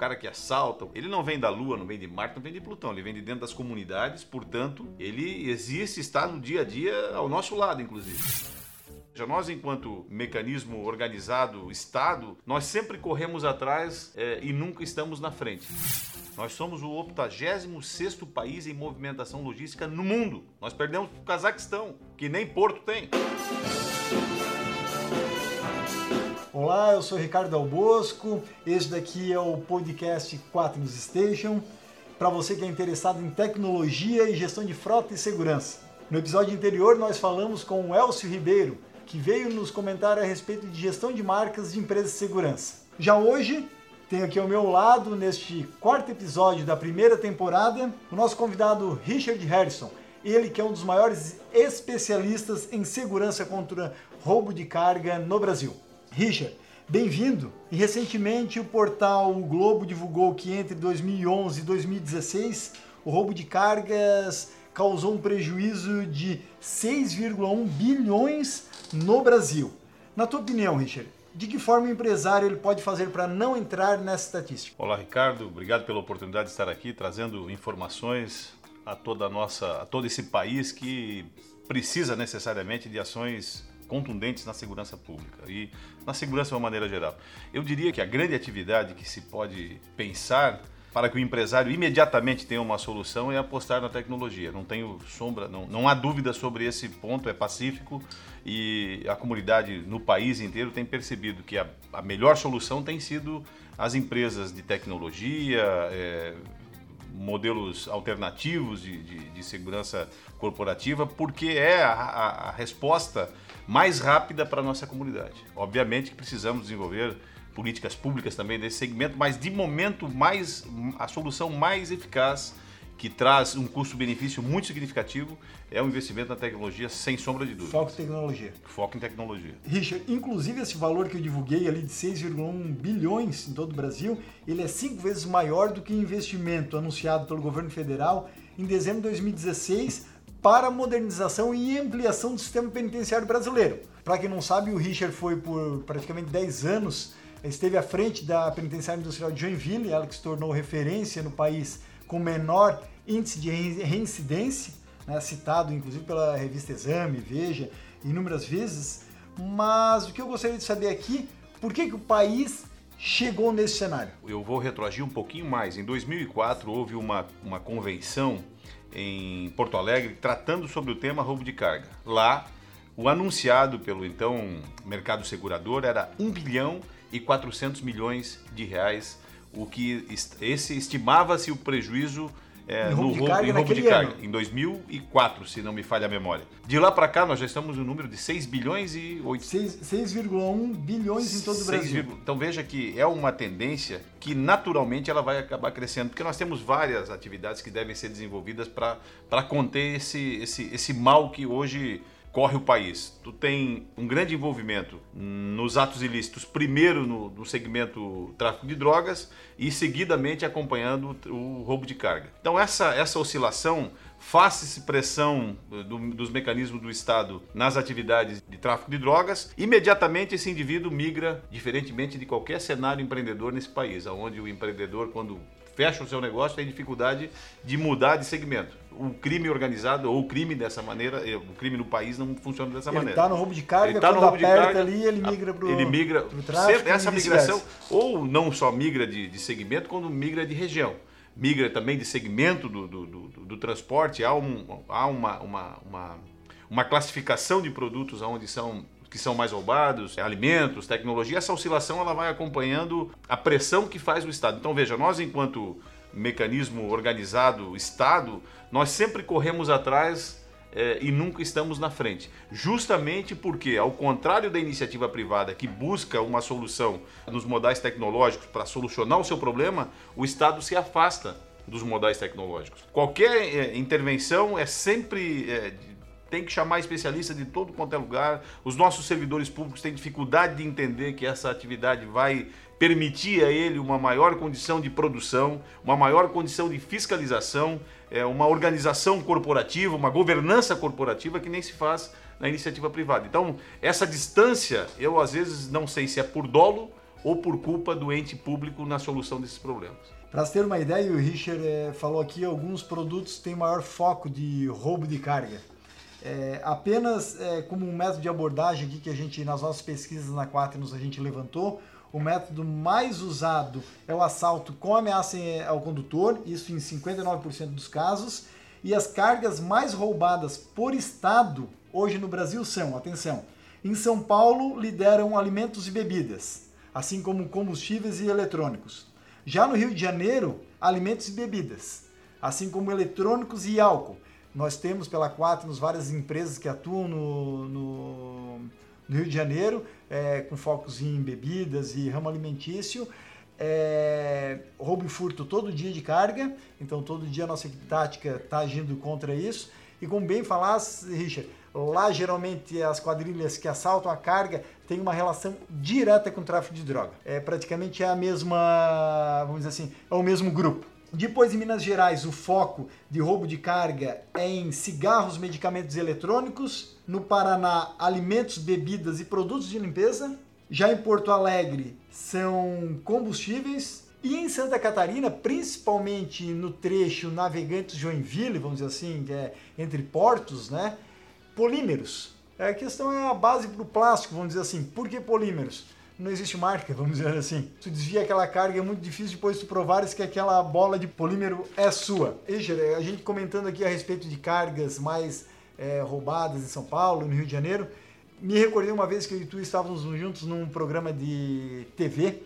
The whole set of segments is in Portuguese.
cara que assalta, ele não vem da Lua, não vem de Marte, não vem de Plutão, ele vem de dentro das comunidades, portanto, ele existe, está no dia a dia ao nosso lado, inclusive. Já nós, enquanto mecanismo organizado, Estado, nós sempre corremos atrás é, e nunca estamos na frente. Nós somos o 86º país em movimentação logística no mundo. Nós perdemos para o Cazaquistão, que nem Porto tem. Olá, eu sou Ricardo Albosco. Este daqui é o podcast Quaternos Station. Para você que é interessado em tecnologia e gestão de frota e segurança. No episódio anterior, nós falamos com o Elcio Ribeiro, que veio nos comentar a respeito de gestão de marcas de empresas de segurança. Já hoje, tenho aqui ao meu lado, neste quarto episódio da primeira temporada, o nosso convidado Richard Harrison. Ele que é um dos maiores especialistas em segurança contra roubo de carga no Brasil. Richard, bem-vindo! E recentemente o portal o Globo divulgou que entre 2011 e 2016 o roubo de cargas causou um prejuízo de 6,1 bilhões no Brasil. Na tua opinião, Richard, de que forma o empresário ele pode fazer para não entrar nessa estatística? Olá, Ricardo. Obrigado pela oportunidade de estar aqui trazendo informações a toda a nossa, a todo esse país que precisa necessariamente de ações contundentes na segurança pública e na segurança de uma maneira geral. Eu diria que a grande atividade que se pode pensar para que o empresário imediatamente tenha uma solução é apostar na tecnologia. Não tenho sombra, não, não há dúvida sobre esse ponto, é pacífico e a comunidade no país inteiro tem percebido que a, a melhor solução tem sido as empresas de tecnologia, é, modelos alternativos de, de, de, segurança corporativa, porque é a, a, resposta mais rápida para a nossa comunidade. Obviamente que precisamos desenvolver políticas públicas também nesse segmento, mas de momento mais a solução mais eficaz que traz um custo-benefício muito significativo é o investimento na tecnologia, sem sombra de dúvida. Foco em tecnologia. Foco em tecnologia. Richard, inclusive esse valor que eu divulguei ali de 6,1 bilhões em todo o Brasil, ele é cinco vezes maior do que o investimento anunciado pelo governo federal em dezembro de 2016 para a modernização e ampliação do sistema penitenciário brasileiro. Para quem não sabe, o Richard foi por praticamente 10 anos, esteve à frente da Penitenciária Industrial de Joinville, ela que se tornou referência no país com menor índice de reincidência, né, citado inclusive pela revista Exame, Veja, inúmeras vezes. Mas o que eu gostaria de saber aqui, por que, que o país chegou nesse cenário? Eu vou retroagir um pouquinho mais. Em 2004 houve uma, uma convenção em Porto Alegre tratando sobre o tema roubo de carga. Lá, o anunciado pelo então mercado segurador era 1 bilhão e 400 milhões de reais, o que esse estimava-se o prejuízo é, no roubo, de carga, em, roubo de carga em 2004, se não me falha a memória. De lá para cá, nós já estamos no número de 6 bilhões e 8... 6,1 bilhões em todo o Brasil. Então veja que é uma tendência que naturalmente ela vai acabar crescendo, porque nós temos várias atividades que devem ser desenvolvidas para conter esse, esse, esse mal que hoje corre o país. Tu tem um grande envolvimento nos atos ilícitos, primeiro no, no segmento tráfico de drogas e seguidamente acompanhando o roubo de carga. Então essa, essa oscilação faça-se pressão do, dos mecanismos do Estado nas atividades de tráfico de drogas, imediatamente esse indivíduo migra, diferentemente de qualquer cenário empreendedor nesse país, onde o empreendedor, quando fecha o seu negócio, tem dificuldade de mudar de segmento. O crime organizado, ou o crime dessa maneira, eh, o crime no país não funciona dessa ele maneira. Ele está no roubo de carga, ele tá no roubo de carga, ali, ele migra para o Ele migra, tráfico, essa migração, ou não só migra de, de segmento, quando migra de região migra também de segmento do, do, do, do transporte, há, um, há uma, uma, uma, uma, classificação de produtos onde são que são mais roubados, alimentos, tecnologia, essa oscilação ela vai acompanhando a pressão que faz o Estado. Então veja, nós enquanto mecanismo organizado, Estado, nós sempre corremos atrás é, e nunca estamos na frente. Justamente porque, ao contrário da iniciativa privada que busca uma solução nos modais tecnológicos para solucionar o seu problema, o Estado se afasta dos modais tecnológicos. Qualquer é, intervenção é sempre é, tem que chamar especialista de todo quanto é lugar. Os nossos servidores públicos têm dificuldade de entender que essa atividade vai permitir a ele uma maior condição de produção, uma maior condição de fiscalização, é, uma organização corporativa, uma governança corporativa que nem se faz na iniciativa privada. Então, essa distância, eu às vezes não sei se é por dolo ou por culpa do ente público na solução desses problemas. Para ter uma ideia, o Richard é, falou aqui alguns produtos têm maior foco de roubo de carga. É, apenas é, como um método de abordagem aqui que a gente, nas nossas pesquisas na Quaternos, a gente levantou, o método mais usado é o assalto com ameaça ao condutor, isso em 59% dos casos, e as cargas mais roubadas por estado hoje no Brasil são, atenção, em São Paulo lideram alimentos e bebidas, assim como combustíveis e eletrônicos. Já no Rio de Janeiro, alimentos e bebidas, assim como eletrônicos e álcool. Nós temos pela Quaternos várias empresas que atuam no, no, no Rio de Janeiro, é, com focos em bebidas e ramo alimentício. É, roubo e furto todo dia de carga, então todo dia a nossa equipe tática está agindo contra isso. E como bem falasse, Richard, lá geralmente as quadrilhas que assaltam a carga têm uma relação direta com o tráfico de droga. É praticamente a mesma, vamos dizer assim, é o mesmo grupo. Depois, em Minas Gerais, o foco de roubo de carga é em cigarros, medicamentos eletrônicos. No Paraná, alimentos, bebidas e produtos de limpeza. Já em Porto Alegre, são combustíveis. E em Santa Catarina, principalmente no trecho Navegantes-Joinville, vamos dizer assim, que é entre portos, né? Polímeros. A questão é a base para o plástico, vamos dizer assim. Por que polímeros? Não existe marca, vamos dizer assim. Tu desvia aquela carga, é muito difícil depois tu provares que aquela bola de polímero é sua. Eixa, a gente comentando aqui a respeito de cargas mais é, roubadas em São Paulo, no Rio de Janeiro, me recordei uma vez que eu e tu estávamos juntos num programa de TV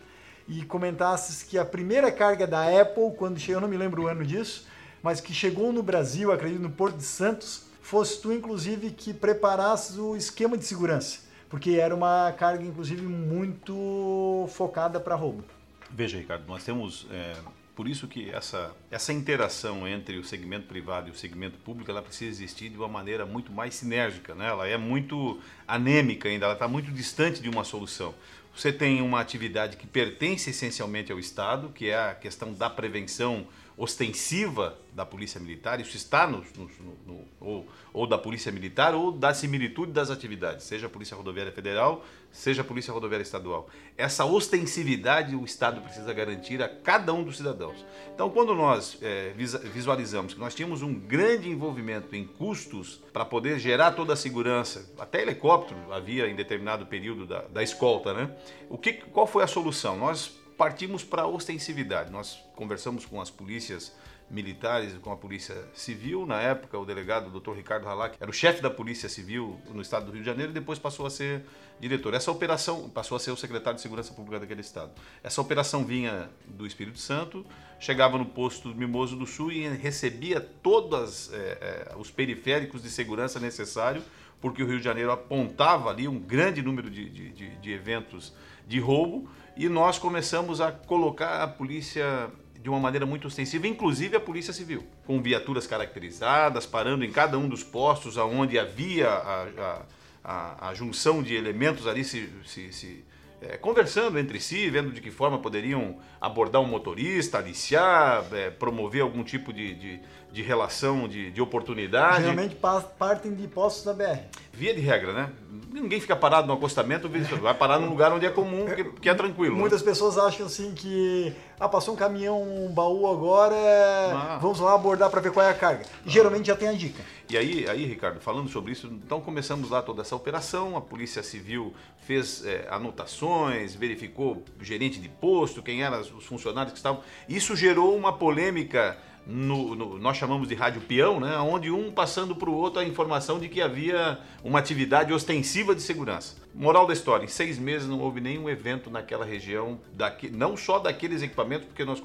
e comentasses que a primeira carga da Apple, quando chegou, eu não me lembro o ano disso, mas que chegou no Brasil, acredito, no Porto de Santos, fosse tu, inclusive, que preparasses o esquema de segurança porque era uma carga, inclusive, muito focada para roubo. Veja, Ricardo, nós temos. É, por isso que essa, essa interação entre o segmento privado e o segmento público ela precisa existir de uma maneira muito mais sinérgica. Né? Ela é muito anêmica ainda, ela está muito distante de uma solução. Você tem uma atividade que pertence essencialmente ao Estado, que é a questão da prevenção ostensiva da Polícia Militar, isso está no, no, no, ou, ou, da Polícia Militar ou da similitude das atividades, seja a Polícia Rodoviária Federal, seja a Polícia Rodoviária Estadual. Essa ostensividade o Estado precisa garantir a cada um dos cidadãos. Então, quando nós é, visualizamos que nós tínhamos um grande envolvimento em custos para poder gerar toda a segurança, até helicóptero havia em determinado período da, da escolta, né? O que, qual foi a solução? Nós partimos para a ostensividade. Nós conversamos com as polícias militares, com a polícia civil. Na época, o delegado Dr. Ricardo Halak era o chefe da polícia civil no estado do Rio de Janeiro e depois passou a ser diretor. Essa operação passou a ser o secretário de segurança pública daquele estado. Essa operação vinha do Espírito Santo, chegava no posto Mimoso do Sul e recebia todos é, é, os periféricos de segurança necessário, porque o Rio de Janeiro apontava ali um grande número de, de, de, eventos de roubo e nós começamos a colocar a polícia de uma maneira muito ostensiva, inclusive a Polícia Civil, com viaturas caracterizadas, parando em cada um dos postos onde havia a, a, a, a junção de elementos ali se, se, se é, conversando entre si, vendo de que forma poderiam abordar um motorista, aliciar, é, promover algum tipo de, de, de relação, de, de, oportunidade. Geralmente partem de postos da BR. Via de regra, né? Ninguém fica parado no acostamento, vai parar num lugar onde é comum, que, que é tranquilo. Né? Muitas né? pessoas acham assim que ah, passou um caminhão, um baú agora, ah. vamos lá abordar para ver qual é a carga. Ah. Geralmente já tem a dica. E aí, aí, Ricardo, falando sobre isso, então começamos lá toda essa operação, a Polícia Civil fez é, anotações, verificou o gerente de posto, quem eram os funcionários que estavam. Isso gerou uma polêmica no, no, nós chamamos de rádio peão, né, onde um passando para o outro a informação de que havia uma atividade ostensiva de segurança. Moral da história: em seis meses não houve nenhum evento naquela região, daqui, não só daqueles equipamentos, porque nós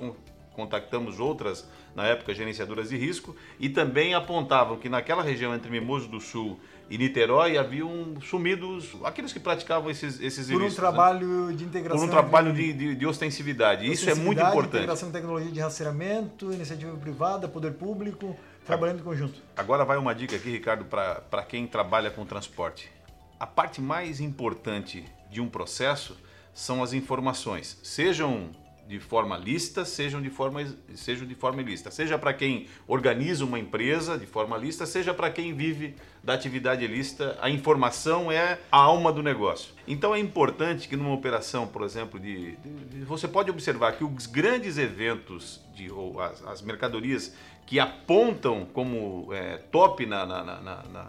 contactamos outras, na época, gerenciadoras de risco, e também apontavam que naquela região entre Mimoso do Sul e Niterói haviam sumidos aqueles que praticavam esses, esses Por um trabalho né? de integração. Por um trabalho de, de, de ostensividade. ostensividade. Isso é muito importante. Integração de tecnologia de rastreamento, iniciativa privada, poder público, trabalhando em conjunto. Agora vai uma dica aqui, Ricardo, para quem trabalha com transporte. A parte mais importante de um processo são as informações, sejam de forma lícita, sejam de forma, sejam de forma ilícita. Seja para quem organiza uma empresa de forma lícita, seja para quem vive da atividade ilícita, a informação é a alma do negócio. Então é importante que numa operação, por exemplo, de, de você pode observar que os grandes eventos de, ou as, as mercadorias que apontam como é, top na, na, na, na,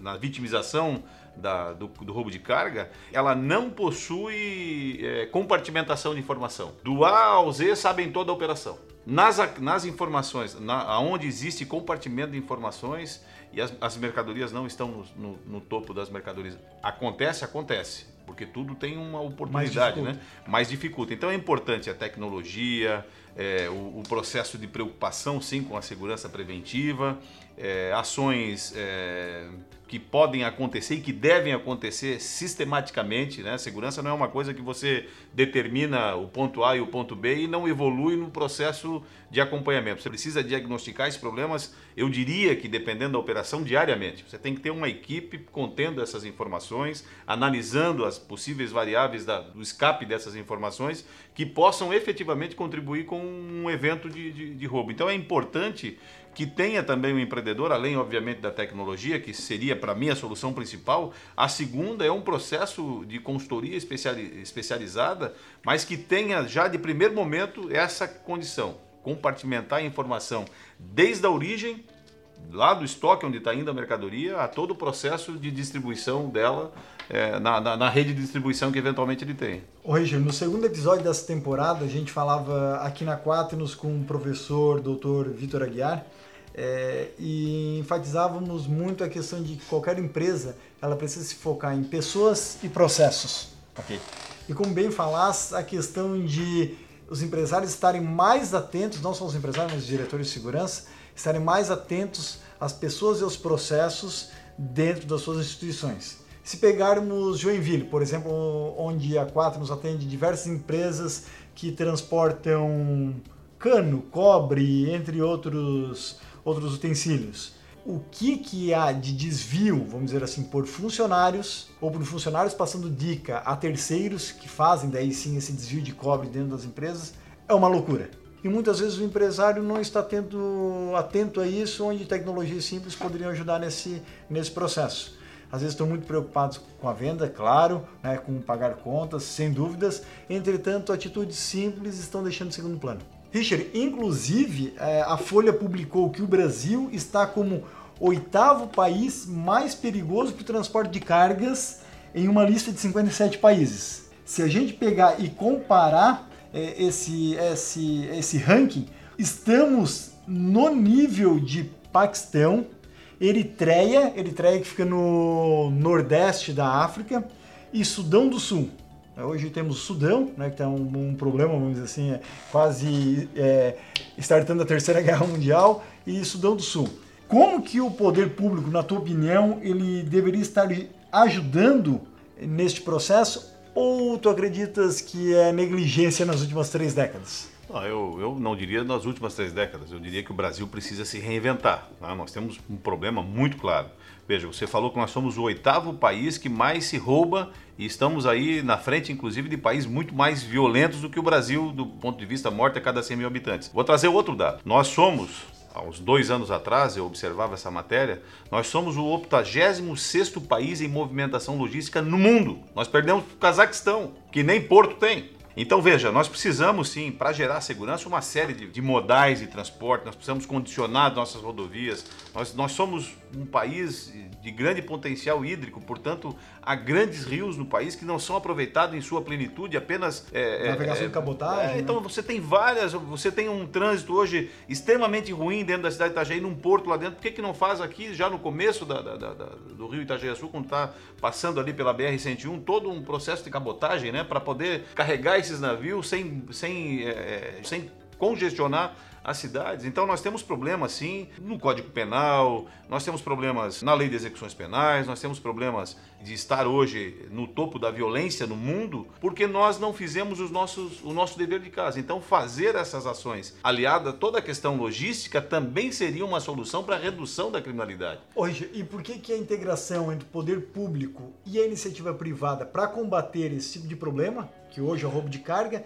na vitimização da, do, do, roubo de carga, ela não possui é, compartimentação de informação. Do A ao Z sabem toda a operação. Nas, nas informações, na, onde existe compartimento de informações e as, as mercadorias não estão no, no, no topo das mercadorias. Acontece, acontece porque tudo tem uma oportunidade, Mais né? Mais dificulta. Então é importante a tecnologia, é, o, o, processo de preocupação, sim, com a segurança preventiva, é, ações é, que podem acontecer e que devem acontecer sistematicamente. Né? Segurança não é uma coisa que você determina o ponto A e o ponto B e não evolui no processo de acompanhamento. Você precisa diagnosticar esses problemas, eu diria que dependendo da operação, diariamente. Você tem que ter uma equipe contendo essas informações, analisando as possíveis variáveis da, do escape dessas informações que possam efetivamente contribuir com um evento de, de, de roubo. Então é importante que tenha também um empreendedor, além, obviamente, da tecnologia, que seria, para mim, a solução principal. A segunda é um processo de consultoria especializada, mas que tenha já de primeiro momento essa condição: compartimentar a informação desde a origem, lá do estoque onde está indo a mercadoria, a todo o processo de distribuição dela é, na, na, na, rede de distribuição que eventualmente ele tem. Ô Richard, no segundo episódio dessa temporada, a gente falava aqui na Quaternos com o professor Dr. Vitor Aguiar, é, e enfatizávamos muito a questão de que qualquer empresa ela precisa se focar em pessoas e processos. Okay. E como bem falaste, a questão de os empresários estarem mais atentos, não só os empresários, mas os diretores de segurança, estarem mais atentos às pessoas e aos processos dentro das suas instituições. Se pegarmos Joinville, por exemplo, onde a Quatro nos atende diversas empresas que transportam cano, cobre, entre outros outros utensílios. O que, que há de desvio, vamos dizer assim, por funcionários, ou por funcionários passando dica a terceiros que fazem daí sim esse desvio de cobre dentro das empresas, é uma loucura. E muitas vezes o empresário não está tendo, atento a isso, onde tecnologias simples poderiam ajudar nesse, nesse processo. Às vezes estão muito preocupados com a venda, claro, né, com pagar contas, sem dúvidas. Entretanto, atitudes simples estão deixando de segundo plano. Richard, inclusive é, a Folha publicou que o Brasil está como oitavo país mais perigoso para o transporte de cargas em uma lista de 57 países. Se a gente pegar e comparar é, esse, esse, esse ranking, estamos no nível de Paquistão, Eritreia, Eritreia que fica no nordeste da África, e Sudão do Sul. Hoje temos o Sudão, né, que tem um, um, problema, vamos dizer assim, é, quase é, startando a Terceira Guerra Mundial, e Sudão do Sul. Como que o poder público, na tua opinião, ele deveria estar ajudando neste processo? Ou tu acreditas que é negligência nas últimas três décadas? Não, eu, eu não diria nas últimas três décadas, eu diria que o Brasil precisa se reinventar. Tá? Nós temos um problema muito claro. Veja, você falou que nós somos o oitavo país que mais se rouba e estamos aí na frente, inclusive, de países muito mais violentos do que o Brasil, do ponto de vista morte a cada 100 mil habitantes. Vou trazer outro dado. Nós somos, há uns dois anos atrás, eu observava essa matéria, nós somos o 86º país em movimentação logística no mundo. Nós perdemos o Cazaquistão, que nem Porto tem. Então veja, nós precisamos sim, para gerar segurança, uma série de, de, modais de transporte, nós precisamos condicionar nossas rodovias. Nós, nós somos um país de grande potencial hídrico, portanto, há grandes rios no país que não são aproveitados em sua plenitude, apenas. É, é Navegação é, de cabotagem. É, né? Então você tem várias, você tem um trânsito hoje extremamente ruim dentro da cidade de Itajaí, num porto lá dentro. Por que, que não faz aqui, já no começo da, da, da, do rio Itajaí-Sul, quando está passando ali pela BR-101, todo um processo de cabotagem, né, para poder carregar esses navios sem, sem, é, sem congestionar as cidades. Então nós temos problemas sim no Código Penal, nós temos problemas na lei de execuções penais, nós temos problemas de estar hoje no topo da violência no mundo, porque nós não fizemos os nossos, o nosso dever de casa. Então fazer essas ações, aliada a toda a questão logística, também seria uma solução para a redução da criminalidade. Hoje, e por que, que a integração entre o poder público e a iniciativa privada para combater esse tipo de problema, que hoje é o roubo de carga,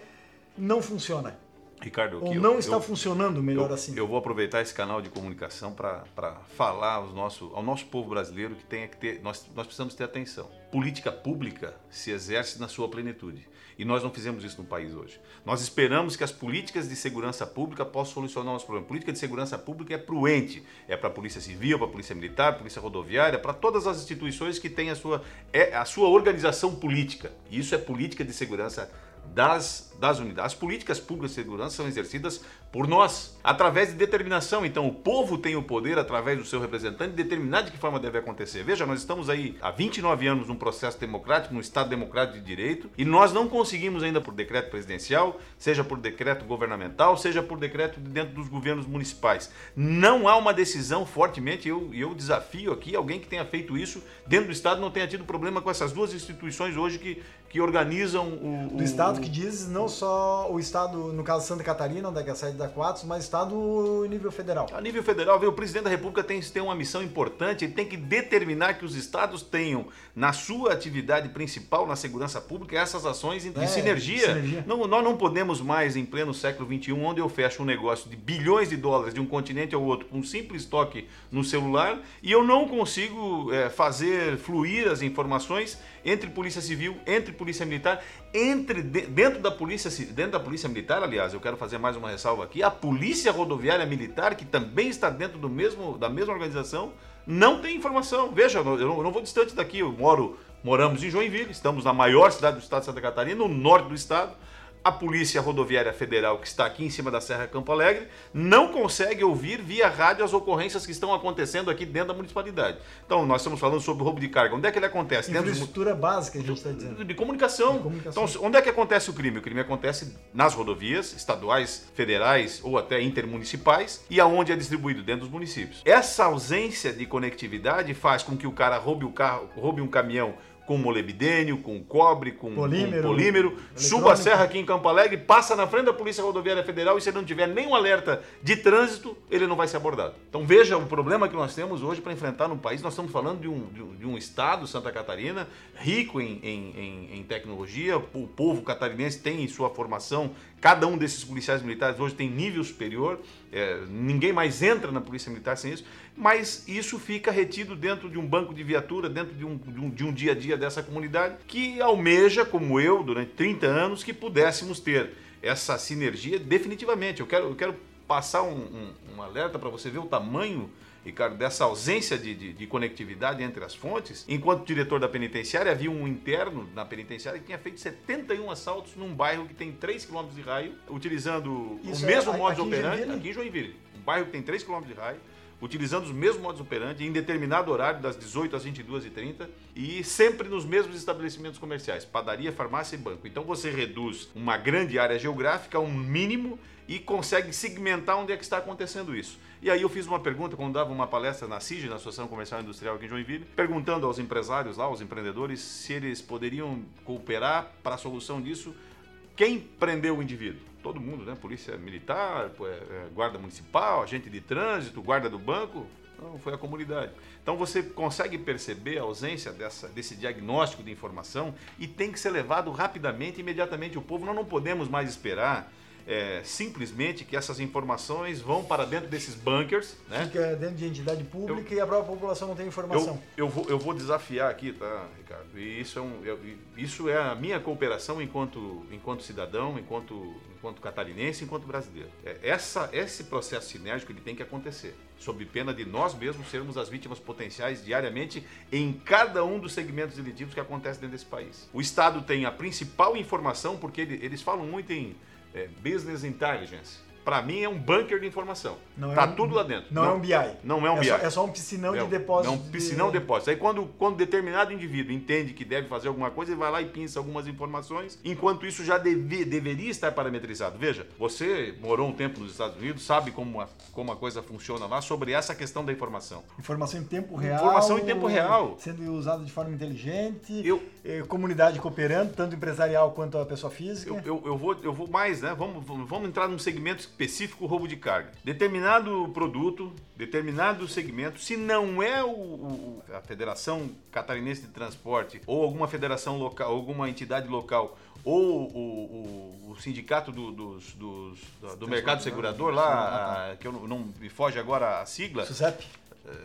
não funciona? Ricardo, Ou não eu, está eu, funcionando melhor eu, assim? Eu vou aproveitar esse canal de comunicação para falar aos nosso, ao nosso povo brasileiro que tem que ter, nós, nós precisamos ter atenção. Política pública se exerce na sua plenitude. E nós não fizemos isso no país hoje. Nós esperamos que as políticas de segurança pública possam solucionar os problemas. Política de segurança pública é para o ente, é para a Polícia Civil, para a Polícia Militar, Polícia Rodoviária, para todas as instituições que têm a sua, é, a sua organização política. Isso é política de segurança das, das unidades. As políticas públicas de segurança são exercidas por nós, através de determinação. Então, o povo tem o poder, através do seu representante, de determinar de que forma deve acontecer. Veja, nós estamos aí há 29 anos num processo democrático, num Estado democrático de direito, e nós não conseguimos ainda por decreto presidencial, seja por decreto governamental, seja por decreto de dentro dos governos municipais. Não há uma decisão fortemente, eu, eu desafio aqui alguém que tenha feito isso dentro do Estado, não tenha tido problema com essas duas instituições hoje que, que organizam o, o. Do Estado que diz não só o Estado, no caso Santa Catarina, onde é que é a sede da Quatos, mas está no nível federal. A nível federal, o presidente da República tem, tem uma missão importante, ele tem que determinar que os estados tenham na sua atividade principal, na segurança pública, essas ações de é, sinergia. sinergia. Não, nós não podemos mais, em pleno século XXI, onde eu fecho um negócio de bilhões de dólares de um continente ao outro com um simples toque no celular e eu não consigo é, fazer fluir as informações entre polícia civil, entre polícia militar, entre dentro da polícia dentro da polícia militar, aliás, eu quero fazer mais uma ressalva aqui, a polícia rodoviária militar, que também está dentro do mesmo da mesma organização, não tem informação. Veja, eu não, eu não vou distante daqui, eu moro moramos em Joinville, estamos na maior cidade do estado de Santa Catarina, no norte do estado a Polícia Rodoviária Federal, que está aqui em cima da Serra Campo Alegre, não consegue ouvir via rádio as ocorrências que estão acontecendo aqui dentro da municipalidade. Então, nós estamos falando sobre roubo de carga. Onde é que ele acontece? Infraestrutura dentro básica, a gente está dizendo. De comunicação. de comunicação. Então, onde é que acontece o crime? O crime acontece nas rodovias estaduais, federais ou até intermunicipais e aonde é distribuído dentro dos municípios. Essa ausência de conectividade faz com que o cara roube o carro, roube um caminhão com molibdênio, com cobre, com polímero, com polímero suba a serra aqui em Campo Alegre, passa na frente da Polícia Rodoviária Federal e se ele não tiver nenhum alerta de trânsito, ele não vai ser abordado. Então veja o problema que nós temos hoje para enfrentar no país. Nós estamos falando de um, de um estado, Santa Catarina, rico em, em, em, em tecnologia, o povo catarinense tem em sua formação. Cada um desses policiais militares hoje tem nível superior, é, ninguém mais entra na polícia militar sem isso, mas isso fica retido dentro de um banco de viatura, dentro de um, de um, de um dia a dia dessa comunidade, que almeja, como eu, durante 30 anos, que pudéssemos ter essa sinergia definitivamente. Eu quero, eu quero passar um, um, um alerta para você ver o tamanho Ricardo, dessa ausência de, de, de, conectividade entre as fontes, enquanto diretor da penitenciária, havia um interno na penitenciária que tinha feito 71 assaltos num bairro que tem 3 km de raio, utilizando Isso o mesmo é, modus operandi, aqui em Joinville, um bairro que tem 3 km de raio, utilizando os mesmos modos operandi em determinado horário, das 18 às 22h30, e sempre nos mesmos estabelecimentos comerciais, padaria, farmácia e banco. Então você reduz uma grande área geográfica a um mínimo e consegue segmentar onde é que está acontecendo isso. E aí eu fiz uma pergunta quando dava uma palestra na CIG, na Associação Comercial e Industrial aqui em Joinville, perguntando aos empresários lá, aos empreendedores, se eles poderiam cooperar para a solução disso. Quem prendeu o indivíduo? Todo mundo, né? Polícia Militar, é, é, Guarda Municipal, agente de trânsito, guarda do banco. Não, foi a comunidade. Então você consegue perceber a ausência dessa, desse diagnóstico de informação e tem que ser levado rapidamente, imediatamente. O povo, nós não podemos mais esperar é, simplesmente que essas informações vão para dentro desses bunkers. Né? Fica dentro de entidade pública eu, e a própria população não tem informação. Eu, eu, vou, eu vou desafiar aqui, tá, Ricardo? E isso é, um, eu, isso é a minha cooperação enquanto, enquanto cidadão, enquanto, enquanto catarinense, enquanto brasileiro. É, essa, esse processo sinérgico ele tem que acontecer, sob pena de nós mesmos sermos as vítimas potenciais diariamente em cada um dos segmentos delitivos que acontecem dentro desse país. O Estado tem a principal informação, porque ele, eles falam muito em é, Business Intelligence para mim é um bunker de informação. Não tá é um, tudo lá dentro. Não, não, é um BI. Não é um é BI. Só, é só um piscinão é, de depósito. É um piscinão de depósito. Aí quando, quando determinado indivíduo entende que deve fazer alguma coisa, ele vai lá e pinça algumas informações, enquanto isso já deve, deveria estar parametrizado. Veja, você morou um tempo nos Estados Unidos, sabe como a, como a coisa funciona lá sobre essa questão da informação. Informação em tempo real. Informação em tempo real. Sendo usada de forma inteligente. Eu, eh, comunidade cooperando, tanto empresarial quanto a pessoa física. Eu, eu, eu, vou, eu vou mais, né? Vamos, vamos entrar num segmento específico, roubo de carga. Determinado produto, determinado segmento, se não é o, o, a Federação Catarinense de Transporte ou alguma federação local, alguma entidade local ou o, o, o sindicato do, dos, dos, do, do mercado segurador lá, a, que eu não, não, me foge agora a sigla. SUSEP.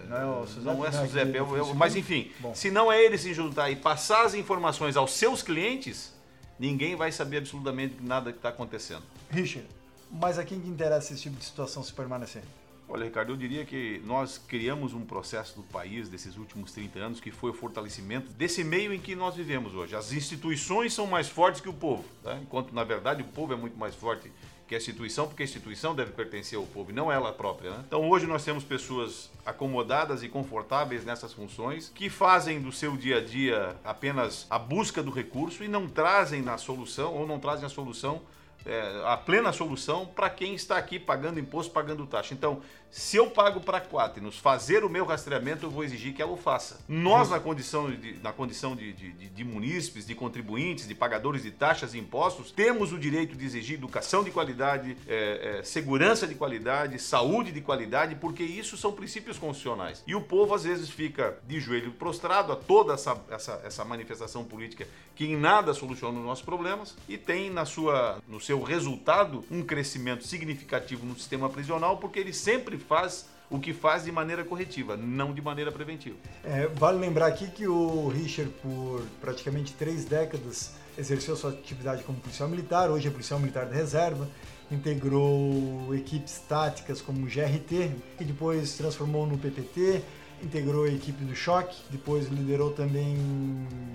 Não é o Suzep, não é Suzep, eu, eu, mas enfim, Bom. se não é ele se juntar e passar as informações aos seus clientes, ninguém vai saber absolutamente nada que está acontecendo. Richard, mas a quem que interessa esse tipo de situação se permanecer? Olha, Ricardo, eu diria que nós criamos um processo do país desses últimos 30 anos que foi o fortalecimento desse meio em que nós vivemos hoje. As instituições são mais fortes que o povo, tá? enquanto na verdade o povo é muito mais forte que a instituição, porque a instituição deve pertencer ao povo e não ela própria. Né? Então hoje nós temos pessoas acomodadas e confortáveis nessas funções que fazem do seu dia a dia apenas a busca do recurso e não trazem na solução ou não trazem a solução é, a plena solução para quem está aqui pagando imposto, pagando taxa. Então, se eu pago para a Quaternos fazer o meu rastreamento, eu vou exigir que ela o faça. Nós, na condição de, na condição de, de, de, de munícipes, de contribuintes, de pagadores de taxas e impostos, temos o direito de exigir educação de qualidade, é, é, segurança de qualidade, saúde de qualidade, porque isso são princípios constitucionais. E o povo, às vezes, fica de joelho prostrado a toda essa, essa, essa manifestação política que em nada soluciona os nossos problemas e tem na sua, no seu resultado um crescimento significativo no sistema prisional, porque ele sempre faz o que faz de maneira corretiva, não de maneira preventiva. É, vale lembrar aqui que o Richard, por praticamente três décadas, exerceu sua atividade como policial militar, hoje é policial militar da reserva, integrou equipes táticas como o GRT, que depois se transformou no PPT, integrou a equipe do Choque, depois liderou também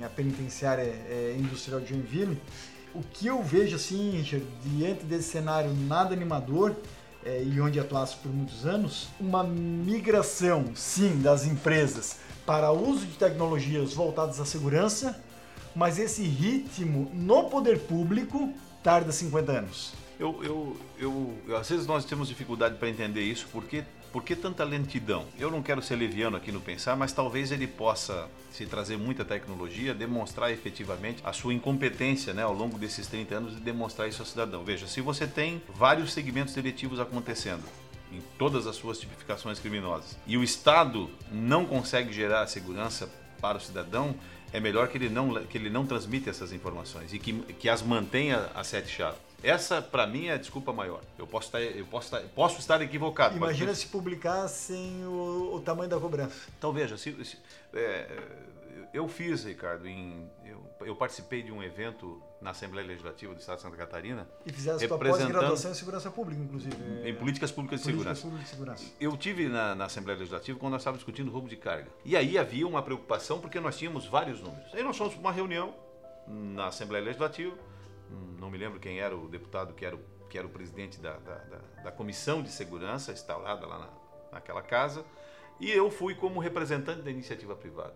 a penitenciária é, industrial de Joinville. O que eu vejo assim, Richard, diante desse cenário nada animador, é, e onde atuasse por muitos anos, uma migração, sim, das empresas para uso de tecnologias voltadas à segurança, mas esse ritmo no poder público tarda 50 anos. Eu, eu, eu, às vezes nós temos dificuldade para entender isso, porque por que tanta lentidão? Eu não quero ser leviano aqui no pensar, mas talvez ele possa, se trazer muita tecnologia, demonstrar efetivamente a sua incompetência né, ao longo desses 30 anos de demonstrar isso ao cidadão. Veja, se você tem vários segmentos deletivos acontecendo, em todas as suas tipificações criminosas, e o Estado não consegue gerar segurança para o cidadão, é melhor que ele não, que ele não transmita essas informações e que, que as mantenha a sete chaves. Essa, para mim, é a desculpa maior. Eu posso estar, eu posso estar, posso estar equivocado. Imagina se publicassem o, o, tamanho da cobrança. Então, veja, se, se, é, eu fiz, Ricardo, em, eu, eu, participei de um evento na Assembleia Legislativa do Estado de Santa Catarina. E fizesse a pós-graduação em segurança pública, inclusive. Em políticas públicas de políticas segurança. Públicas de segurança. Eu tive na, na, Assembleia Legislativa quando nós estávamos discutindo roubo de carga. E aí havia uma preocupação porque nós tínhamos vários números. Aí nós fomos para uma reunião na Assembleia Legislativa não me lembro quem era o deputado que era o, que era o presidente da, da, da, da comissão de segurança instalada lá na, naquela casa, e eu fui como representante da iniciativa privada.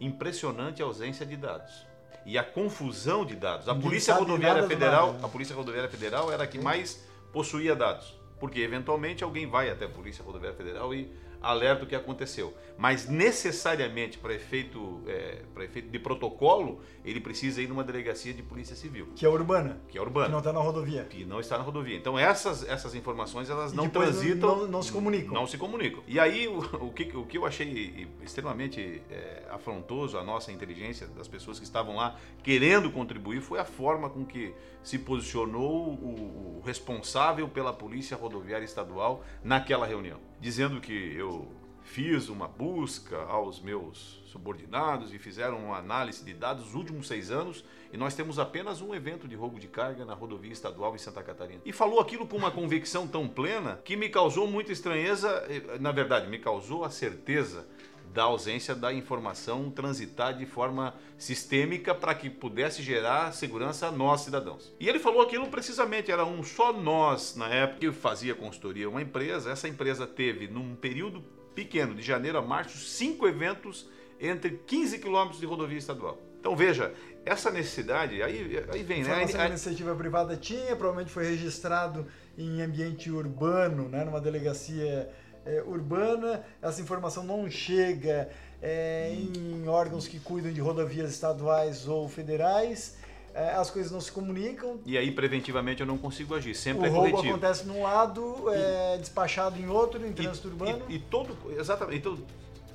Impressionante a ausência de dados e a confusão de dados. A Polícia Rodoviária Federal, né? a Polícia Rodoviária Federal era a que mais possuía dados, porque eventualmente alguém vai até a Polícia Rodoviária Federal e alerta o que aconteceu. Mas necessariamente para efeito, é, para efeito de protocolo, ele precisa ir numa delegacia de polícia civil. Que é urbana. Que é urbana. Que não está na rodovia. Que não está na rodovia. Então essas, essas informações elas não transitam. Não, não, se comunicam. Não se comunicam. E aí o, o, que, o que eu achei extremamente é, afrontoso a nossa inteligência das pessoas que estavam lá querendo contribuir foi a forma com que se posicionou o, o responsável pela polícia rodoviária estadual naquela reunião dizendo que eu fiz uma busca aos meus subordinados e fizeram uma análise de dados dos últimos seis anos e nós temos apenas um evento de roubo de carga na rodovia estadual em Santa Catarina. E falou aquilo com uma convicção tão plena que me causou muita estranheza, eh, na verdade, me causou a certeza da ausência da informação transitar de forma sistêmica para que pudesse gerar segurança a nós, cidadãos. E ele falou aquilo precisamente, era um só nós, na época que fazia consultoria uma empresa, essa empresa teve, num período pequeno, de janeiro a março, cinco eventos entre 15 quilômetros de rodovia estadual. Então veja, essa necessidade, aí, aí vem, né? A iniciativa privada tinha, provavelmente foi registrado em ambiente urbano, né, numa delegacia é, urbana, essa informação não chega é, em órgãos que cuidam de rodovias estaduais ou federais. É, as coisas não se comunicam. E aí, preventivamente, eu não consigo agir. Sempre o é roubo coletivo. acontece num lado, é despachado em outro, em trânsito e, urbano. E, e, todo. Exatamente. Então,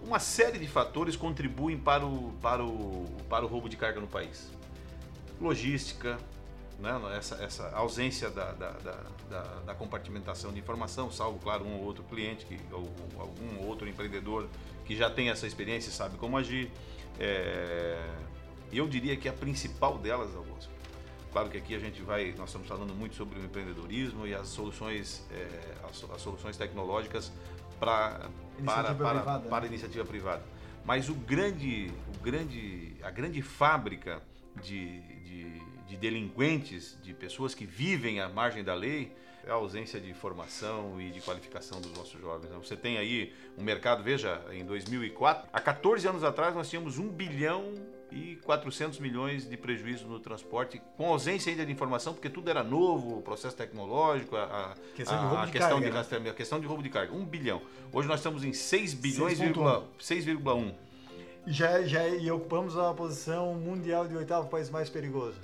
uma série de fatores contribuem para o, para, o, para o roubo de carga no país: logística, né, essa, essa ausência da, da, da, da, compartimentação de informação, salvo, claro, um ou outro cliente, que, ou algum outro empreendedor que já tem essa experiência e sabe como agir. É, eu diria que a principal delas, Augusto, claro que aqui a gente vai, nós estamos falando muito sobre o empreendedorismo e as soluções, é, as, as, soluções tecnológicas pra, para, para, para, para a iniciativa privada. Mas o grande, o grande, a grande fábrica de, de, de delinquentes, de pessoas que vivem à margem da lei, é a ausência de formação e de qualificação dos nossos jovens. Né? Você tem aí um mercado, veja, em 2004, há 14 anos atrás nós tínhamos 1 bilhão e 400 milhões de prejuízo no transporte, com ausência ainda de informação, porque tudo era novo, o processo tecnológico, a, questão, a, de, roubo a de questão, carga, de, né? a questão de roubo de carga. 1 bilhão. Hoje nós estamos em 6 bilhões, 6,1. Já, já, e ocupamos a posição mundial de oitavo país mais perigoso.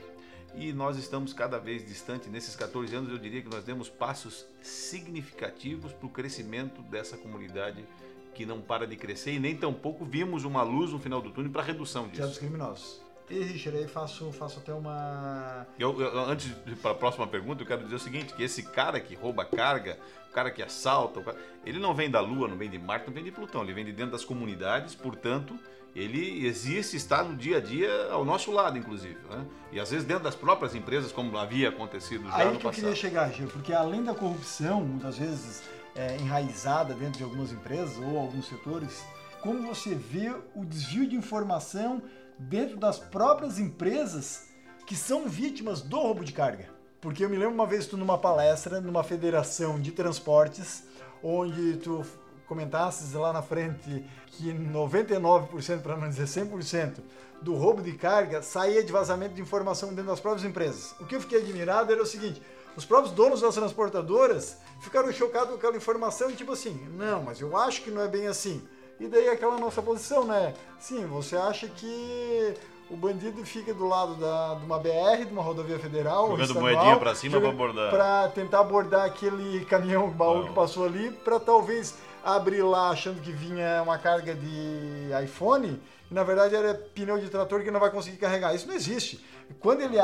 E nós estamos cada vez distante, nesses 14 anos eu diria que nós demos passos significativos para o crescimento dessa comunidade que não para de crescer e nem tampouco vimos uma luz no final do túnel para redução disso. dos criminosos. E Richard, aí faço, faço até uma. Eu, eu, antes de para a próxima pergunta, eu quero dizer o seguinte: que esse cara que rouba carga, o cara que assalta, cara, ele não vem da Lua, não vem de Marte, não vem de Plutão, ele vem de dentro das comunidades, portanto, ele existe, está no dia a dia ao nosso lado, inclusive. Né? E às vezes dentro das próprias empresas, como havia acontecido já Aí no que eu queria chegar, Gil, porque além da corrupção, muitas vezes é, enraizada dentro de algumas empresas ou alguns setores, como você vê o desvio de informação dentro das próprias empresas que são vítimas do roubo de carga. Porque eu me lembro uma vez tu numa palestra, numa federação de transportes, onde tu comentasses lá na frente que 99%, para não dizer 100%, do roubo de carga saía de vazamento de informação dentro das próprias empresas. O que eu fiquei admirado era o seguinte: os próprios donos das transportadoras ficaram chocados com aquela informação e tipo assim, não, mas eu acho que não é bem assim. E daí aquela nossa posição, né? Sim, você acha que o bandido fica do lado da, de uma BR, de uma rodovia federal, jogando estadual, moedinha para cima para abordar, para tentar abordar aquele caminhão baú não. que passou ali, para talvez abrir lá achando que vinha uma carga de iPhone e na verdade era pneu de trator que não vai conseguir carregar. Isso não existe. Quando ele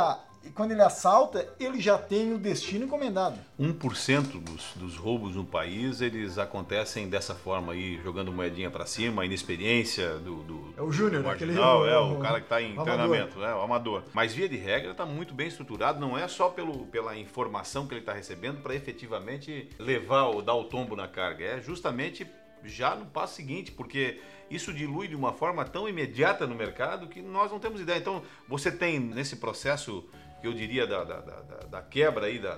quando ele assalta, ele já tem o destino encomendado. 1% dos, dos roubos no país, eles acontecem dessa forma aí, jogando moedinha para cima, a inexperiência do, do É o júnior, aquele Não, é o, o cara que está em treinamento, é o amador. Mas via de regra está muito bem estruturado, não é só pelo, pela informação que ele está recebendo para efetivamente levar ou dar o tombo na carga, é justamente já no passo seguinte, porque isso dilui de uma forma tão imediata no mercado que nós não temos ideia. Então, você tem nesse processo eu diria da, da, da, da quebra aí da,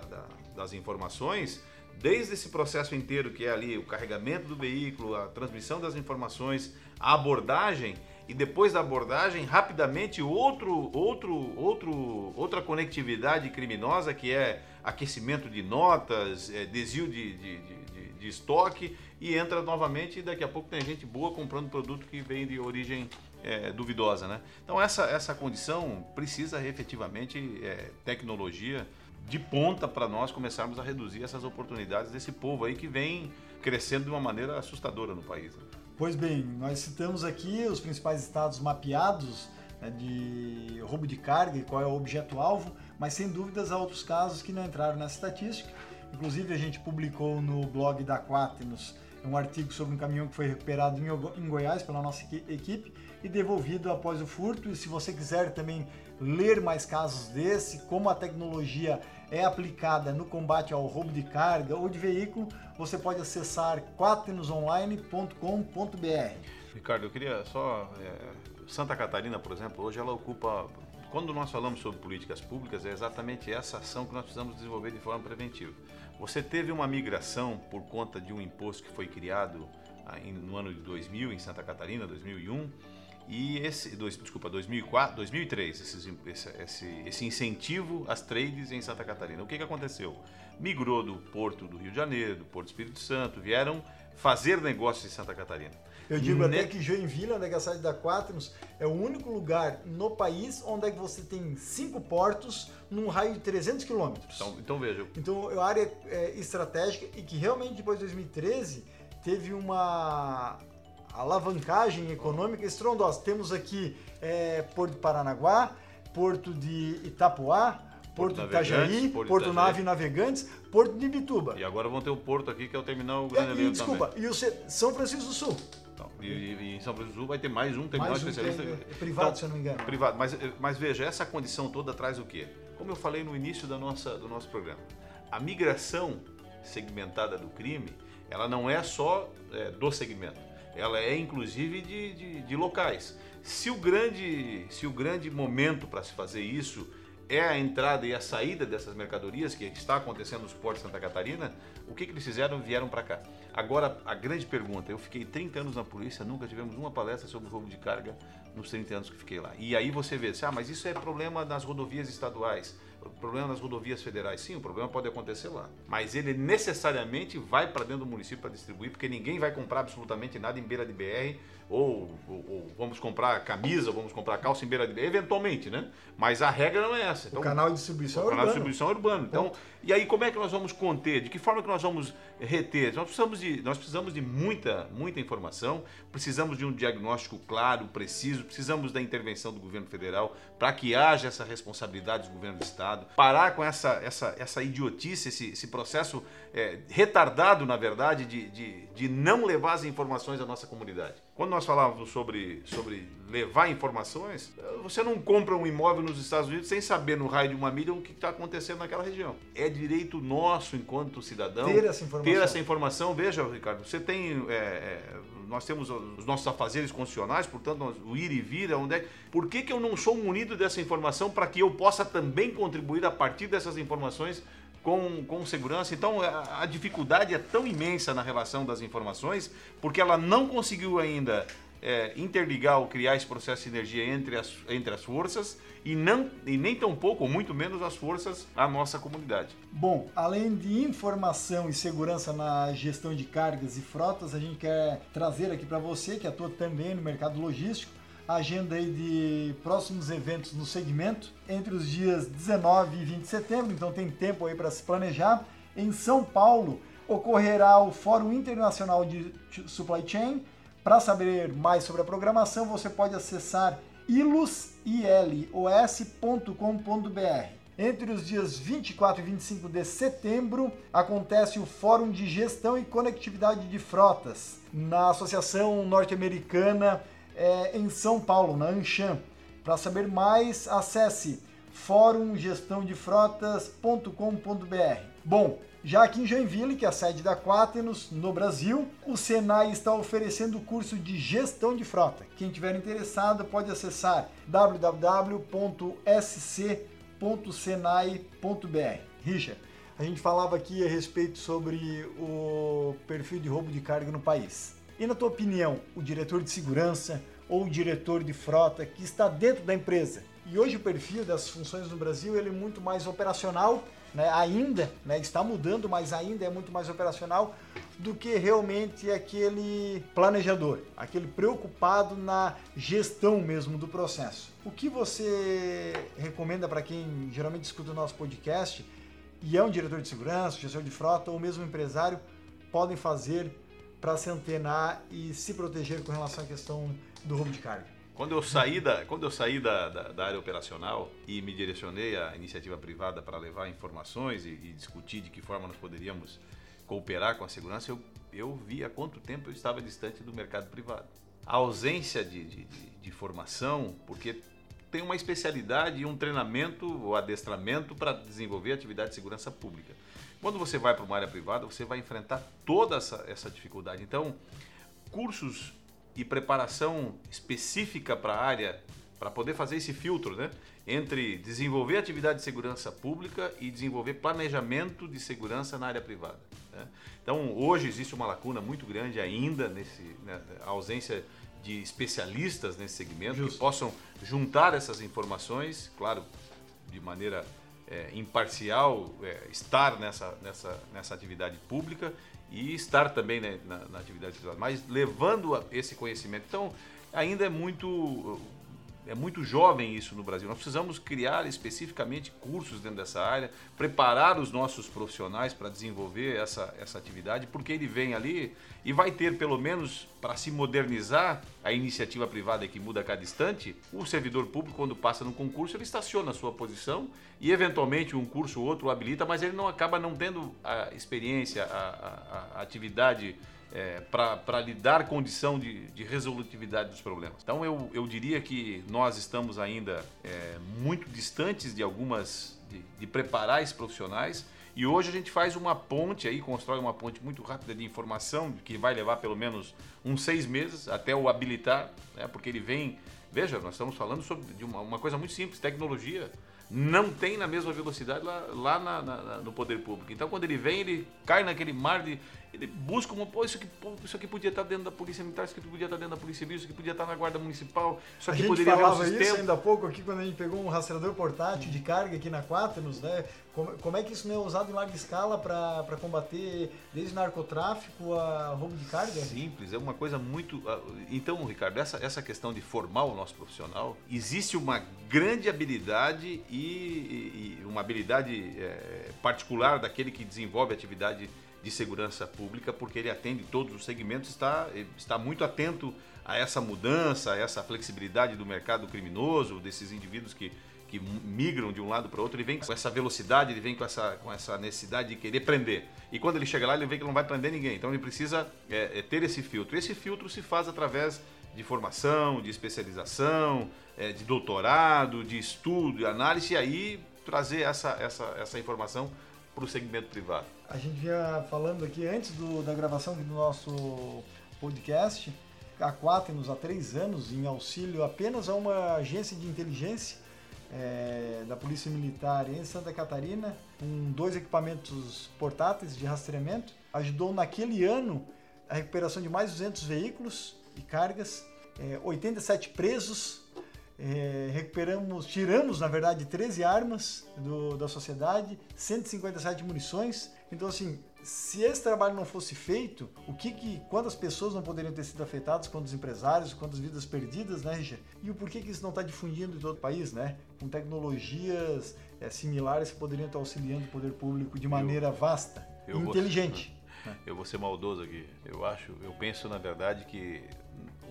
das informações, desde esse processo inteiro que é ali o carregamento do veículo, a transmissão das informações, a abordagem e depois da abordagem rapidamente outro, outro, outro, outra conectividade criminosa que é aquecimento de notas, é, desvio de, de, de, de estoque e entra novamente e daqui a pouco tem gente boa comprando produto que vem de origem é, duvidosa, né? Então essa, essa condição precisa efetivamente é, tecnologia de ponta para nós começarmos a reduzir essas oportunidades desse povo aí que vem crescendo de uma maneira assustadora no país. Né? Pois bem, nós citamos aqui os principais estados mapeados né, de roubo de carga e qual é o objeto-alvo, mas sem dúvidas há outros casos que não entraram nessa estatística. Inclusive a gente publicou no blog da Quaternos um artigo sobre um caminhão que foi recuperado em Goiás pela nossa equipe e devolvido após o furto. E se você quiser também ler mais casos desse, como a tecnologia é aplicada no combate ao roubo de carga ou de veículo, você pode acessar quaternosonline.com.br. Ricardo, eu queria só. É, Santa Catarina, por exemplo, hoje ela ocupa. Quando nós falamos sobre políticas públicas, é exatamente essa ação que nós precisamos desenvolver de forma preventiva. Você teve uma migração por conta de um imposto que foi criado ah, no ano de 2000 em Santa Catarina, 2001, e esse, dois, desculpa, 2004, 2003, esse, esse, esse, incentivo às trades em Santa Catarina. O que, que aconteceu? Migrou do Porto do Rio de Janeiro, do Porto Espírito Santo, vieram fazer negócios em Santa Catarina. Eu digo até que Joinville, onde é a cidade da Quaternos, é o único lugar no país onde é que você tem cinco portos num raio de 300 quilômetros. Então, então veja. Então, é uma área é, estratégica e que realmente depois de 2013 teve uma alavancagem econômica estrondosa. Temos aqui é, Porto de Paranaguá, Porto de Itapuá, Porto, Porto Itajaí, Porto, Porto Itajaí. Nave Navegantes, Porto de Ibituba. E agora vão ter o porto aqui, que é o terminal Grande é, e, Desculpa, também. e o São Francisco do Sul? E, e, em São Francisco do Sul vai ter mais um terminal mais um especialista. É, é privado, então, se eu não me engano. Privado, mas, mas veja, essa condição toda traz o quê? Como eu falei no início da nossa, do nosso programa, a migração segmentada do crime, ela não é só é, do segmento, ela é inclusive de, de, de locais. Se o grande, se o grande momento para se fazer isso é a entrada e a saída dessas mercadorias que está acontecendo nos portos de Santa Catarina, o que, que eles fizeram? Vieram para cá. Agora, a grande pergunta: eu fiquei 30 anos na polícia, nunca tivemos uma palestra sobre roubo de carga nos 30 anos que fiquei lá. E aí você vê, ah, mas isso é problema nas rodovias estaduais, problema nas rodovias federais. Sim, o problema pode acontecer lá. Mas ele necessariamente vai para dentro do município para distribuir, porque ninguém vai comprar absolutamente nada em beira de BR ou, ou, ou, vamos comprar camisa, vamos comprar calça em beira de eventualmente, né? Mas a regra não é essa. Então, o canal de distribuição o é canal urbano. de distribuição é urbano. Então, e aí como é que nós vamos conter? De que forma que nós vamos reter? Nós precisamos de, nós precisamos de muita, muita informação, precisamos de um diagnóstico claro, preciso, precisamos da intervenção do governo federal para que haja essa responsabilidade do governo do estado, parar com essa, essa, essa idiotice, esse, esse processo é, retardado, na verdade, de, de, de não levar as informações à nossa comunidade. Quando nós falávamos sobre, sobre levar informações, você não compra um imóvel nos Estados Unidos sem saber no raio de uma milha o que está acontecendo naquela região. É direito nosso, enquanto cidadão, ter essa informação. Ter essa informação. Veja, Ricardo, você tem. É, é, nós temos os nossos afazeres constitucionais, portanto, o ir e vir, onde é. Por que, que eu não sou munido dessa informação para que eu possa também contribuir a partir dessas informações com, com segurança. Então a, a, dificuldade é tão imensa na relação das informações, porque ela não conseguiu ainda é, interligar ou criar esse processo de energia entre as, entre as forças e, não, e nem tão pouco, ou muito menos as forças, a nossa comunidade. Bom, além de informação e segurança na gestão de cargas e frotas, a gente quer trazer aqui para você, que atua também no mercado logístico, agenda aí de próximos eventos no segmento entre os dias 19 e 20 de setembro, então tem tempo aí para se planejar. Em São Paulo ocorrerá o Fórum Internacional de Supply Chain. Para saber mais sobre a programação, você pode acessar ilos.com.br. Entre os dias 24 e 25 de setembro acontece o Fórum de Gestão e Conectividade de Frotas na Associação Norte-Americana é, em São Paulo, na Anshan. Para saber mais, acesse fórumgestãodefrotas.com.br. Bom, já aqui em Joinville, que é a sede da Quaternos no Brasil, o Senai está oferecendo o curso de gestão de frota. Quem tiver interessado pode acessar www.sc.senai.br. Richard, a gente falava aqui a respeito sobre o perfil de roubo de carga no país. E na tua opinião, o diretor de segurança ou o diretor de frota que está dentro da empresa? E hoje o perfil das funções no Brasil ele é muito mais operacional, né? ainda né? está mudando, mas ainda é muito mais operacional do que realmente aquele planejador, aquele preocupado na gestão mesmo do processo. O que você recomenda para quem geralmente escuta o nosso podcast e é um diretor de segurança, gestor de frota ou mesmo empresário, podem fazer para se antenar e se proteger com relação à questão do roubo de carga? Quando eu saí da, quando eu saí da, da, da área operacional e me direcionei à iniciativa privada para levar informações e, e, discutir de que forma nós poderíamos cooperar com a segurança, eu, eu vi há quanto tempo eu estava distante do mercado privado. A ausência de, de, de, de formação, porque tem uma especialidade e um treinamento ou adestramento para desenvolver atividade de segurança pública. Quando você vai para uma área privada, você vai enfrentar toda essa, essa dificuldade. Então, cursos e preparação específica para a área, para poder fazer esse filtro, né? Entre desenvolver atividade de segurança pública e desenvolver planejamento de segurança na área privada. Né? Então, hoje existe uma lacuna muito grande ainda nesse né, ausência de especialistas nesse segmento Justo. que possam juntar essas informações, claro, de maneira é, imparcial, é, estar nessa, nessa, nessa atividade pública e estar também né, na, na, atividade privada, mas levando esse conhecimento. Então, ainda é muito é muito jovem isso no Brasil. Nós precisamos criar especificamente cursos dentro dessa área, preparar os nossos profissionais para desenvolver essa, essa atividade, porque ele vem ali e vai ter, pelo menos, para se modernizar a iniciativa privada que muda a cada instante, o servidor público, quando passa no concurso, ele estaciona a sua posição e, eventualmente, um curso ou outro o habilita, mas ele não acaba não tendo a experiência, a, a, a atividade é, para lhe dar condição de, de, resolutividade dos problemas. Então eu, eu diria que nós estamos ainda é, muito distantes de algumas de, de, preparar esses profissionais e hoje a gente faz uma ponte aí, constrói uma ponte muito rápida de informação que vai levar pelo menos uns seis meses até o habilitar, né, porque ele vem. Veja, nós estamos falando sobre de uma, uma coisa muito simples, tecnologia não tem na mesma velocidade lá, lá na, na, no poder público. Então, quando ele vem, ele cai naquele mar de. Ele busca uma. Pô, isso aqui, pô, isso aqui podia estar dentro da Polícia Militar, isso aqui podia estar dentro da Polícia Civil, isso aqui podia estar na Guarda Municipal, isso aqui a gente poderia falava isso ainda há pouco aqui, quando a gente pegou um rastreador portátil de carga aqui na Quaternos, né? Como, como, é que isso não é usado em larga escala para combater desde narcotráfico a roubo de carga? Simples, é uma coisa muito. Ah, então, Ricardo, essa, essa questão de formar o nosso profissional, existe uma grande habilidade e, e uma habilidade é, particular daquele que desenvolve atividade de segurança pública, porque ele atende todos os segmentos, está, está muito atento a essa mudança, a essa flexibilidade do mercado criminoso, desses indivíduos que, que migram de um lado para outro, ele vem com essa velocidade, ele vem com essa, com essa necessidade de querer prender. E quando ele chega lá, ele vê que não vai prender ninguém. Então ele precisa é, é, ter esse filtro. Esse filtro se faz através de formação, de especialização, é, de doutorado, de estudo, de análise, e aí trazer essa, essa, essa informação para o segmento privado. A gente vinha falando aqui antes do, da gravação do nosso podcast, a Quaternos há três anos, em auxílio apenas a uma agência de inteligência é, da Polícia Militar em Santa Catarina, com dois equipamentos portáteis de rastreamento, ajudou naquele ano a recuperação de mais 200 veículos e cargas, é, 87 presos é, recuperamos, tiramos, na verdade, 13 armas do, da sociedade, 157 munições. Então, assim, se esse trabalho não fosse feito, o que, que quantas pessoas não poderiam ter sido afetadas, quantos empresários, quantas vidas perdidas, né, Richard? E o porquê que isso não está difundindo em todo o país, né? Com tecnologias é, similares que poderiam estar auxiliando o poder público de maneira eu, vasta eu e inteligente. Vou, eu vou ser maldoso aqui. Eu acho, eu penso na verdade que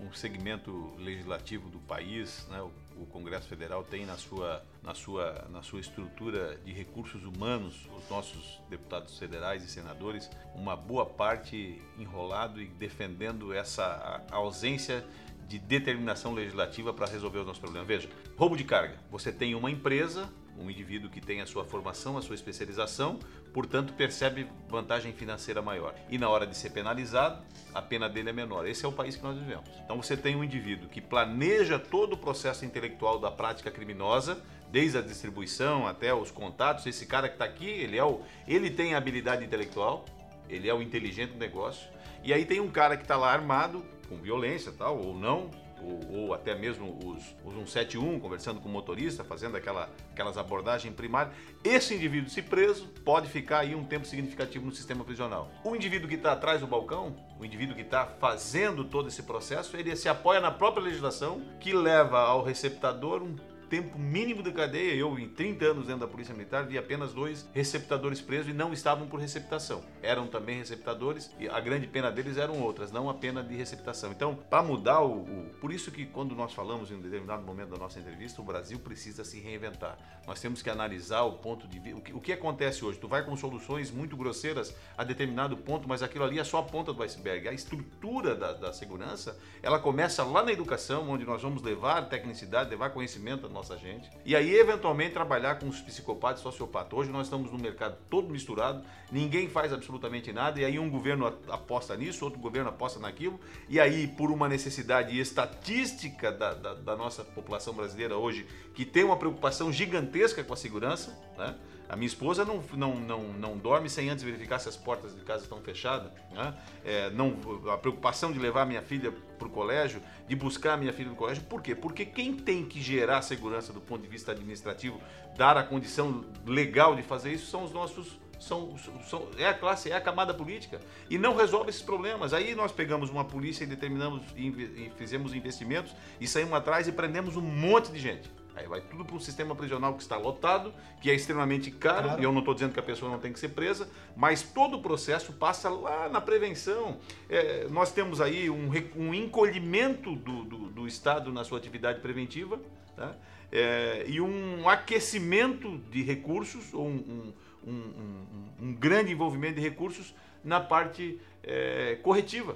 um segmento legislativo do país, né, o, o, Congresso Federal tem na sua, na, sua, na sua estrutura de recursos humanos, os nossos deputados federais e senadores, uma boa parte enrolado e defendendo essa ausência de determinação legislativa para resolver os nossos problemas. Veja, roubo de carga. Você tem uma empresa um indivíduo que tem a sua formação, a sua especialização, portanto percebe vantagem financeira maior. E na hora de ser penalizado, a pena dele é menor. Esse é o país que nós vivemos. Então você tem um indivíduo que planeja todo o processo intelectual da prática criminosa, desde a distribuição até os contatos. Esse cara que está aqui, ele é o, ele tem a habilidade intelectual, ele é o inteligente do negócio. E aí tem um cara que está lá armado com violência, tal ou não, ou, ou, até mesmo os, os 171, conversando com o motorista, fazendo aquela, aquelas abordagens primárias, esse indivíduo, se preso, pode ficar aí um tempo significativo no sistema prisional. O indivíduo que está atrás do balcão, o indivíduo que está fazendo todo esse processo, ele se apoia na própria legislação que leva ao receptador um tempo mínimo de cadeia. Eu, em 30 anos dentro da Polícia Militar, vi apenas dois receptadores presos e não estavam por receptação. Eram também receptadores e a grande pena deles eram outras, não a pena de receptação. Então, para mudar o, o, Por isso que quando nós falamos em um determinado momento da nossa entrevista, o Brasil precisa se reinventar. Nós temos que analisar o ponto de vista. O que, o que acontece hoje? Tu vai com soluções muito grosseiras a determinado ponto, mas aquilo ali é só a ponta do iceberg. A estrutura da, da segurança, ela começa lá na educação, onde nós vamos levar tecnicidade, levar conhecimento da nossa gente. E aí, eventualmente, trabalhar com os psicopatas e sociopatas. Hoje nós estamos no mercado todo misturado, ninguém faz absolutamente nada, e aí um governo aposta nisso, outro governo aposta naquilo, e aí, por uma necessidade estatística da, da, da nossa população brasileira hoje, que tem uma preocupação gigantesca com a segurança, né? A minha esposa não, não, não, não dorme sem antes verificar se as portas de casa estão fechadas. Né? É, não, a preocupação de levar minha filha para o colégio, de buscar minha filha no colégio. Por quê? Porque quem tem que gerar segurança do ponto de vista administrativo, dar a condição legal de fazer isso, são os nossos são, são, é a classe, é a camada política e não resolve esses problemas. Aí nós pegamos uma polícia e determinamos e fizemos investimentos e saímos atrás e prendemos um monte de gente. Aí vai tudo para um sistema prisional que está lotado, que é extremamente caro, claro. e eu não estou dizendo que a pessoa não tem que ser presa, mas todo o processo passa lá na prevenção. É, nós temos aí um, um encolhimento do, do, do, Estado na sua atividade preventiva tá? é, e um aquecimento de recursos, ou um, um, um grande envolvimento de recursos na parte é, corretiva.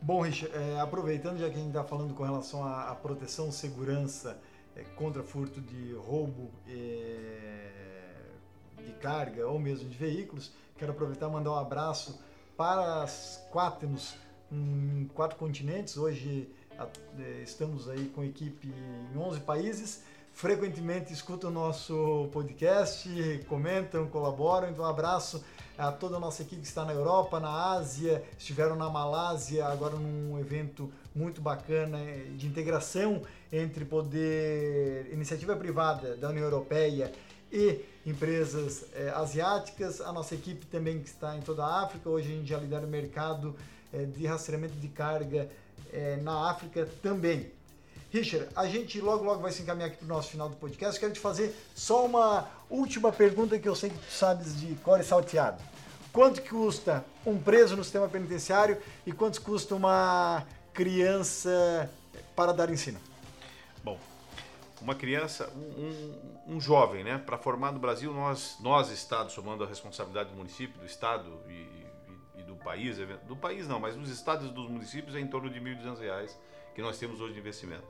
Bom, Richard, é, aproveitando já que a gente está falando com relação à, à proteção, segurança é, contra furto de roubo é, de carga ou mesmo de veículos. Quero aproveitar e mandar um abraço para as Quaternos em quatro continentes. Hoje é, estamos aí com equipe em 11 países. Frequentemente escutam o nosso podcast, comentam, colaboram. Então, um abraço a toda a nossa equipe que está na Europa, na Ásia, estiveram na Malásia, agora num evento muito bacana de integração entre poder, iniciativa privada da União Europeia e empresas é, asiáticas. A nossa equipe também que está em toda a África. Hoje a gente já lidera o mercado é, de rastreamento de carga é, na África também. Richard, a gente logo logo vai se encaminhar aqui para o nosso final do podcast. Quero te fazer só uma última pergunta que eu sei que tu sabes de core salteado. Quanto custa um preso no sistema penitenciário e quanto custa uma criança para dar ensino? Uma criança, um, um, um jovem, né? Para formar no Brasil, nós, nós, Estado, somando a responsabilidade do município, do Estado e, e, e do país, do país não, mas dos estados e dos municípios, é em torno de R$ 1.200 que nós temos hoje de investimento.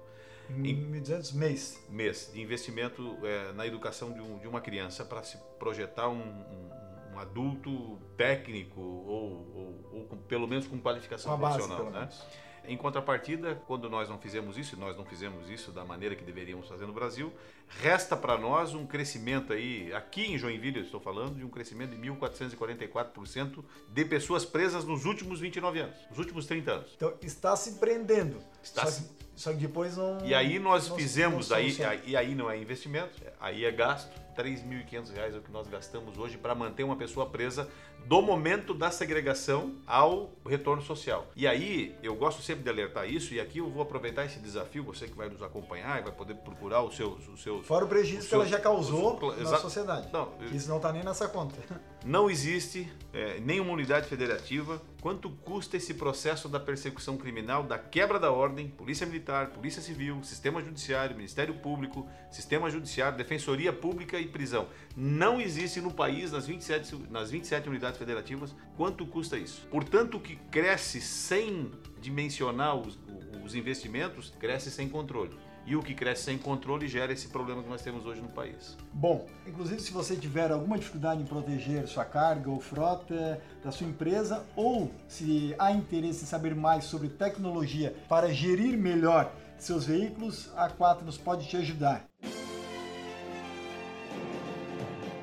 Em 1.200 mês? Mês, de investimento é, na educação de, um, de, uma criança para se projetar um, um, um, adulto técnico ou, ou, ou com, pelo menos com qualificação profissional. Base, né? Em contrapartida, quando nós não fizemos isso, e nós não fizemos isso da maneira que deveríamos fazer no Brasil, resta para nós um crescimento aí, aqui em Joinville eu estou falando, de um crescimento de 1.444% de pessoas presas nos últimos 29 anos, nos últimos 30 anos. Então está se prendendo. Está só, se... só que depois não. E aí nós não, fizemos, não aí, e aí não é investimento, aí é gasto. R$ 3.500 é o que nós gastamos hoje para manter uma pessoa presa do momento da segregação ao retorno social. E aí, eu gosto sempre de alertar isso, e aqui eu vou aproveitar esse desafio, você que vai nos acompanhar e vai poder procurar os seus. Os seus Fora o prejuízo que ela já causou na sociedade. Não, isso não está nem nessa conta. Não existe é, nenhuma unidade federativa. Quanto custa esse processo da persecução criminal, da quebra da ordem, Polícia Militar, Polícia Civil, Sistema Judiciário, Ministério Público, Sistema Judiciário, Defensoria Pública e prisão? Não existe no país, nas 27, nas 27 unidades federativas, quanto custa isso? Portanto, o que cresce sem dimensionar os, os investimentos, cresce sem controle e o que cresce sem controle gera esse problema que nós temos hoje no país. Bom, inclusive se você tiver alguma dificuldade em proteger sua carga ou frota da sua empresa ou se há interesse em saber mais sobre tecnologia para gerir melhor seus veículos, a Quaternos pode te ajudar.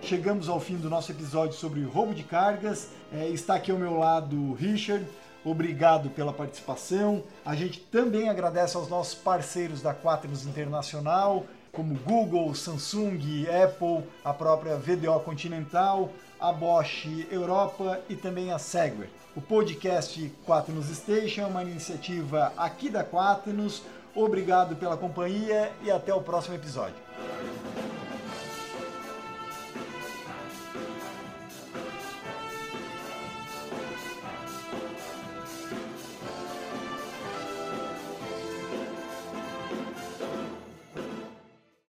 Chegamos ao fim do nosso episódio sobre roubo de cargas. É, está aqui ao meu lado o Richard. Obrigado pela participação. A gente também agradece aos nossos parceiros da Quaternos Internacional, como Google, Samsung, Apple, a própria VDO Continental, a Bosch Europa e também a Segway. O podcast Quaternos Station é uma iniciativa aqui da Quaternos. Obrigado pela companhia e até o próximo episódio.